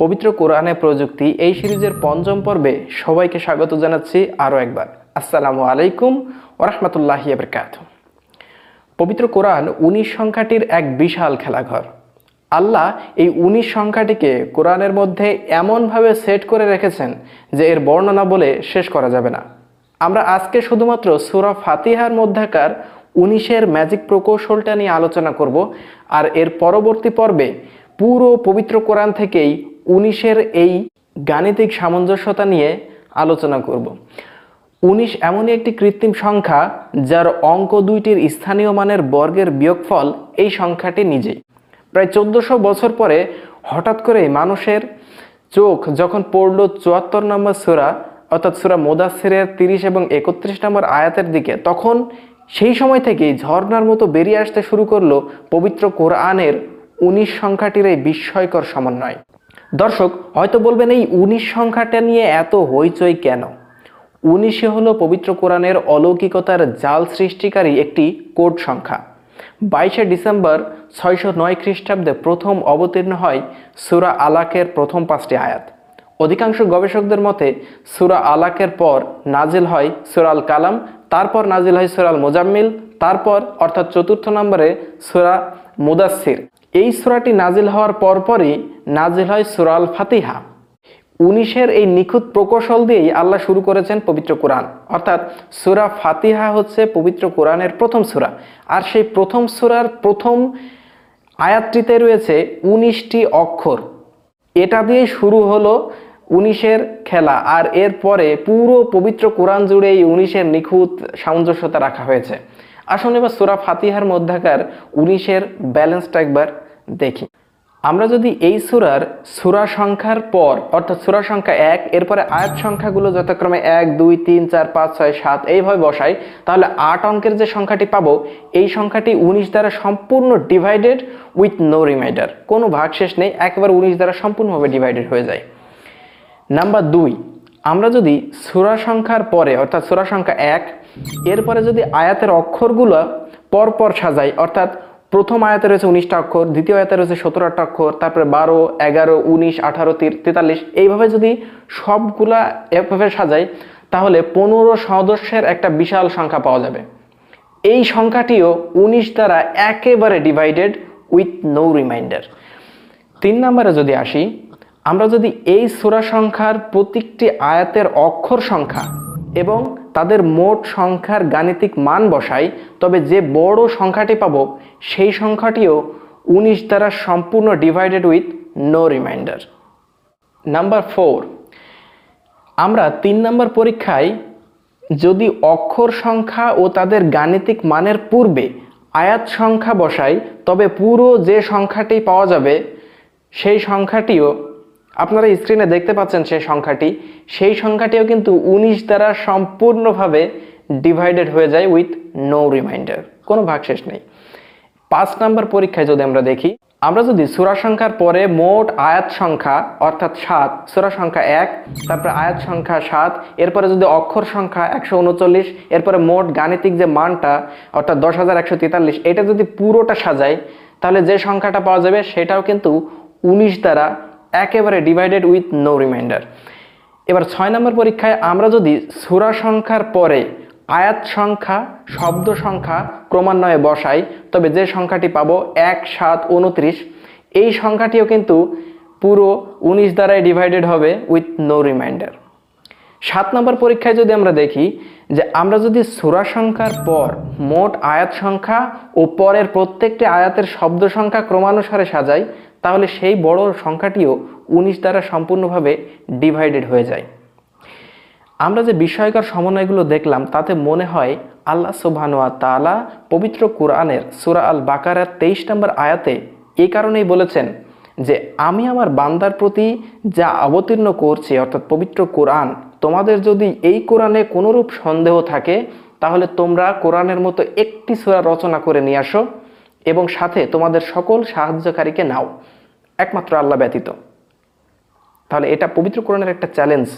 পবিত্র কোরআনে প্রযুক্তি এই সিরিজের পঞ্চম পর্বে সবাইকে স্বাগত জানাচ্ছি আরও একবার। আসসালামু আলাইকুম ওরহমতুল্লাহি বরকাত পবিত্র কোরআন উনিশ সংখ্যাটির এক বিশাল খেলাঘর। আল্লাহ এই উনিশ সংখ্যাটিকে কোরআনের মধ্যে এমনভাবে সেট করে রেখেছেন যে এর বর্ণনা বলে শেষ করা যাবে না। আমরা আজকে শুধুমাত্র সুরা ফাতিহার মধ্যাকার উনিশের ম্যাজিক প্রকৌশলটা নিয়ে আলোচনা করব আর এর পরবর্তী পর্বে পুরো পবিত্র কোরআন থেকেই উনিশের এই গাণিতিক সামঞ্জস্যতা নিয়ে আলোচনা করব। উনিশ এমনই একটি কৃত্রিম সংখ্যা যার অঙ্ক দুইটির স্থানীয় মানের বর্গের বিয়োগফল এই সংখ্যাটি নিজেই। প্রায় চোদ্দশো বছর পরে হঠাৎ করে মানুষের চোখ যখন পড়ল চুয়াত্তর নম্বর সুরা, অর্থাৎ সুরা মোদাসিরের তিরিশ এবং একত্রিশ নম্বর আয়াতের দিকে, তখন সেই সময় থেকেই ঝর্ণার মতো বেরিয়ে আসতে শুরু করল পবিত্র কোরআনের উনিশ সংখ্যাটির এই বিস্ময়কর সমন্বয়। দর্শক, হয়তো বলবেন এই উনিশ সংখ্যাটা নিয়ে এত হইচই কেন? উনিশে হলো পবিত্র কোরআনের অলৌকিকতার জাল সৃষ্টিকারী একটি কোড সংখ্যা। বাইশে ডিসেম্বর ছয়শো নয় খ্রিস্টাব্দে প্রথম অবতীর্ণ হয় সুরা আলাকের প্রথম পাঁচটি আয়াত। অধিকাংশ গবেষকদের মতে, সুরা আলাকের পর নাজিল হয় সুরাল কালাম, তারপর নাজিল হয় সুরাল মোজাম্মিল, তারপর অর্থাৎ চতুর্থ নম্বরে সুরা মুদাসির এই সুরাটি নাজিল হওয়ার পরপরই নাজিল হয় সুরাল ফাতিহা উনিশের এই নিখুঁত প্রকৌশল দিয়েই আল্লাহ শুরু করেছেন পবিত্র কোরআন। অর্থাৎ সুরা ফাতিহা হচ্ছে পবিত্র কোরআনের প্রথম সুরা। আর সেই প্রথম সুরার প্রথম আয়াতটিতে রয়েছে উনিশটি অক্ষর। এটা দিয়েই শুরু হলো উনিশের খেলা। আর এরপরে পুরো পবিত্র কোরআন জুড়ে এই উনিশের নিখুঁত সামঞ্জস্যতা রাখা হয়েছে। আসুন এবার সুরা ফাতিহার মধ্যাকার উনিশের ব্যালেন্সটা একবার দেখি। আমরা যদি এই সুরার সুরা সংখ্যার পর, অর্থাৎ সুরা সংখ্যা এক, এরপরে আয়াত সংখ্যাগুলো যথাক্রমে এক, দুই, তিন, চার, পাঁচ, ছয়, সাত, এইভাবে বসাই, তাহলে আট অঙ্কের যে সংখ্যাটি পাবো, এই সংখ্যাটি উনিশ দ্বারা সম্পূর্ণ ডিভাইডেড উইথ নো রিমাইন্ডার কোনো ভাগশেষ নেই, একবার উনিশ দ্বারা সম্পূর্ণভাবে ডিভাইডেড হয়ে যায়। নাম্বার দুই, আমরা যদি সুরা সংখ্যার পরে, অর্থাৎ সুরা সংখ্যা এক, এরপরে যদি আয়াতের অক্ষরগুলো পরপর সাজাই, অর্থাৎ প্রথম আয়াতে রয়েছে উনিশটা অক্ষর, দ্বিতীয় আয়াতে রয়েছে সতেরোটা অক্ষর, তারপরে বারো, এগারো, উনিশ, আঠারো তেতাল্লিশ। এইভাবে যদি সবগুলা একভাবে সাজাই, তাহলে পনেরো সদস্যের একটা বিশাল সংখ্যা পাওয়া যাবে। এই সংখ্যাটিও উনিশ দ্বারা একেবারে ডিভাইডেড উইথ নো রিমাইন্ডার তিন নম্বরে যদি আসি, আমরা যদি এই সুরা সংখ্যার প্রত্যেকটি আয়াতের অক্ষর সংখ্যা এবং তাদের মোট সংখ্যার গাণিতিক মান বসাই, তবে যে বড় সংখ্যাটি পাব, সেই সংখ্যাটিও উনিশ দ্বারা সম্পূর্ণ divided with no remainder number four আমরা তিন নম্বর পরীক্ষায় যদি অক্ষর সংখ্যা ও তাদের গাণিতিক মানের পূর্বে আয়াত সংখ্যা বসাই, তবে পুরো যে সংখ্যাটি পাওয়া যাবে, সেই সংখ্যাটিও আপনারা স্ক্রিনে দেখতে পাচ্ছেন সেই সংখ্যাটি। সেই সংখ্যাটিও কিন্তু উনিশ দ্বারা সম্পূর্ণভাবে ডিভাইডেড হয়ে যায় উইথ নো রিমাইন্ডার কোনো ভাগশেষ নেই। পাঁচ নাম্বার পরীক্ষায় যদি আমরা দেখি, আমরা যদি সুরা সংখ্যার পরে মোট আয়াত সংখ্যা, অর্থাৎ সাত, সুরা সংখ্যা এক, তারপরে আয়াত সংখ্যা সাত, এরপরে যদি অক্ষর সংখ্যা একশো উনচল্লিশ, এরপরে মোট গাণিতিক যে মানটা, অর্থাৎ দশ হাজার একশো তেতাল্লিশ, এটা যদি পুরোটা সাজাই তাহলে যে সংখ্যাটা পাওয়া যাবে সেটাও কিন্তু উনিশ দ্বারা একেবারে ডিভাইডেড উইথ নো রিমাইন্ডার এবার ছয় নম্বর পরীক্ষায় আমরা যদি সুরা সংখ্যার পরে আয়াত সংখ্যা, শব্দ সংখ্যা ক্রমান্বয়ে বসাই, তবে যে সংখ্যাটি পাবো এক, সাত, উনত্রিশ, এই সংখ্যাটিও কিন্তু পুরো উনিশ দ্বারাই ডিভাইডেড হবে উইথ নো রিমাইন্ডার সাত নম্বর পরীক্ষায় যদি আমরা দেখি যে আমরা যদি সুরা সংখ্যার পর মোট আয়াত সংখ্যা ও পরের প্রত্যেকটি আয়াতের শব্দ সংখ্যা ক্রমানুসারে সাজাই তাহলে সেই বড় সংখ্যাটিও উনিশ দ্বারা সম্পূর্ণভাবে ডিভাইডেড হয়ে যায়। আমরা যে বিষয়কার সমন্বয়গুলো দেখলাম, তাতে মনে হয় আল্লাহ সুবহানুয়া তালা পবিত্র কোরআনের সুরা আল বাকারার তেইশ নম্বর আয়াতে এই কারণেই বলেছেন যে, আমি আমার বান্দার প্রতি যা অবতীর্ণ করছি, অর্থাৎ পবিত্র কোরআন, তোমাদের যদি এই কোরআনে কোনোরূপ সন্দেহ থাকে, তাহলে তোমরা কোরআনের মতো একটি সুরা রচনা করে নিয়ে আসো এবং সাথে তোমাদের সকল সাহায্যকারীকে নাও। একমাত্র আল্লাহ ব্যতীত। তাহলে এটা পবিত্র কোরআনের একটা চ্যালেঞ্জ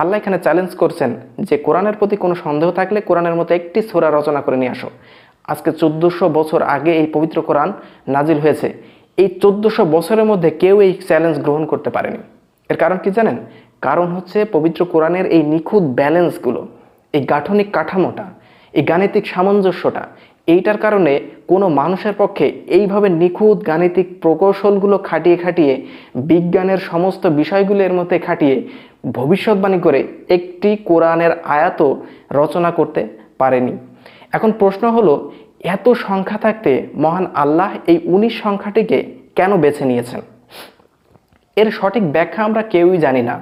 আল্লাহ এখানে চ্যালেঞ্জ করছেন যে কোরআনের প্রতি কোনো সন্দেহ থাকলে কোরআনের মতো একটি সোরা রচনা করে নিয়ে আসো। আজকে চোদ্দোশো বছর আগে এই পবিত্র কোরআন নাজিল হয়েছে। এই চোদ্দোশো বছরের মধ্যে কেউ এই চ্যালেঞ্জ গ্রহণ করতে পারেনি। এর কারণ কি জানেন? কারণ হচ্ছে পবিত্র কোরআনের এই নিখুঁত ব্যালেন্সগুলো এই গাঠনিক কাঠামোটা, এই গাণিতিক সামঞ্জস্যটা এইটার কারণে কোনো মানুষের পক্ষে এইভাবে নিখুঁত গাণিতিক প্রকৌশলগুলো খাটিয়ে খাটিয়ে, বিজ্ঞানের সমস্ত বিষয়গুলো এর মধ্যে খাটিয়ে ভবিষ্যৎবাণী করে একটি কোরআনের আয়াত রচনা করতে পারেনি। এখন প্রশ্ন হলো, এত সংখ্যা থাকতে মহান আল্লাহ এই উনিশ সংখ্যাটিকে কেন বেছে নিয়েছেন? এর সঠিক ব্যাখ্যা আমরা কেউই জানি না।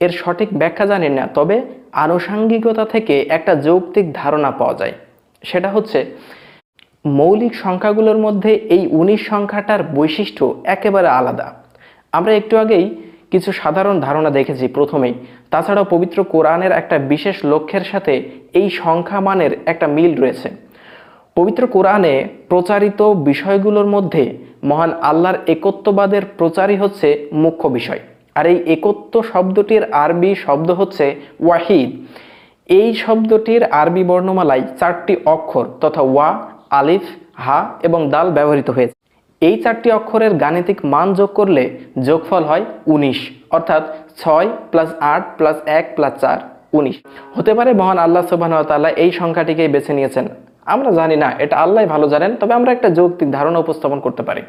এর সঠিক ব্যাখ্যা জানি না, তবে আনুষাঙ্গিকতা থেকে একটা যৌক্তিক ধারণা পাওয়া যায়। সেটা হচ্ছে মৌলিক সংখ্যাগুলোর মধ্যে এই উনিশ সংখ্যাটার বৈশিষ্ট্য একেবারে আলাদা। আমরা একটু আগেই কিছু সাধারণ ধারণা দেখেছি প্রথমেই। তাছাড়াও পবিত্র কোরআনের একটা বিশেষ লক্ষ্যের সাথে এই সংখ্যা মানের একটা মিল রয়েছে। পবিত্র কোরআনে প্রচারিত বিষয়গুলোর মধ্যে মহান আল্লাহর একত্ববাদের প্রচারই হচ্ছে মুখ্য বিষয়। আর এই একত্ব শব্দটির আরবি শব্দ হচ্ছে ওয়াহিদ। এই শব্দটির আরবি বর্ণমালায় চারটি অক্ষর তথা ওয়া, আলিফ, হা এবং দাল ব্যবহৃত হয়েছে। এই চারটি অক্ষরের গাণিতিক মান যোগ করলে যোগফল হয় উনিশ, অর্থাৎ ছয় প্লাস আট প্লাস এক প্লাস চার, উনিশ। হতে পারে মহান আল্লাহ সুবাহতাল্লাহ এই সংখ্যাটিকেই বেছে নিয়েছেন। আমরা জানি না, এটা আল্লাহ ভালো জানেন, তবে আমরা একটা যৌক্তিক ধারণা উপস্থাপন করতে পারি।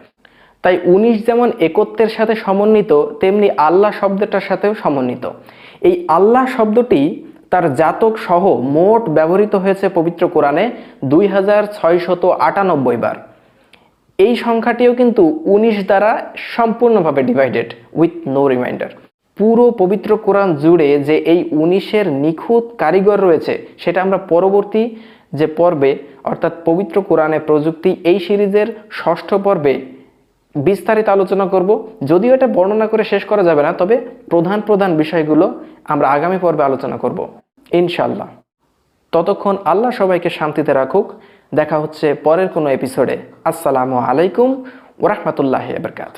তাই উনিশ যেমন একত্বের সাথে সমন্বিত, তেমনি আল্লাহ শব্দটার সাথেও সমন্বিত। এই আল্লাহ শব্দটি তার জাতক সহ মোট ব্যবহৃত হয়েছে পবিত্র কোরআনে দুই হাজার ছয়শত আটানব্বই বার। এই সংখ্যাটিও কিন্তু উনিশ দ্বারা সম্পূর্ণভাবে ডিভাইডেড উইথ নো রিমাইন্ডার পুরো পবিত্র কোরআন জুড়ে যে এই উনিশের নিখুঁত কারিগর রয়েছে, সেটা আমরা পরবর্তী যে পর্বে, অর্থাৎ পবিত্র কোরআনে প্রযুক্তি এই সিরিজের ষষ্ঠ পর্বে বিস্তারিত আলোচনা করব। যদিও এটা বর্ণনা করে শেষ করা যাবে না, তবে প্রধান প্রধান বিষয়গুলো আমরা আগামী পর্বে আলোচনা করব। ইনশাল্লাহ ততক্ষণ আল্লাহ সবাইকে শান্তিতে রাখুক। দেখা হচ্ছে পরের কোনো এপিসোডে আসসালামু আলাইকুম ওরহমতুল্লাহ বরকাত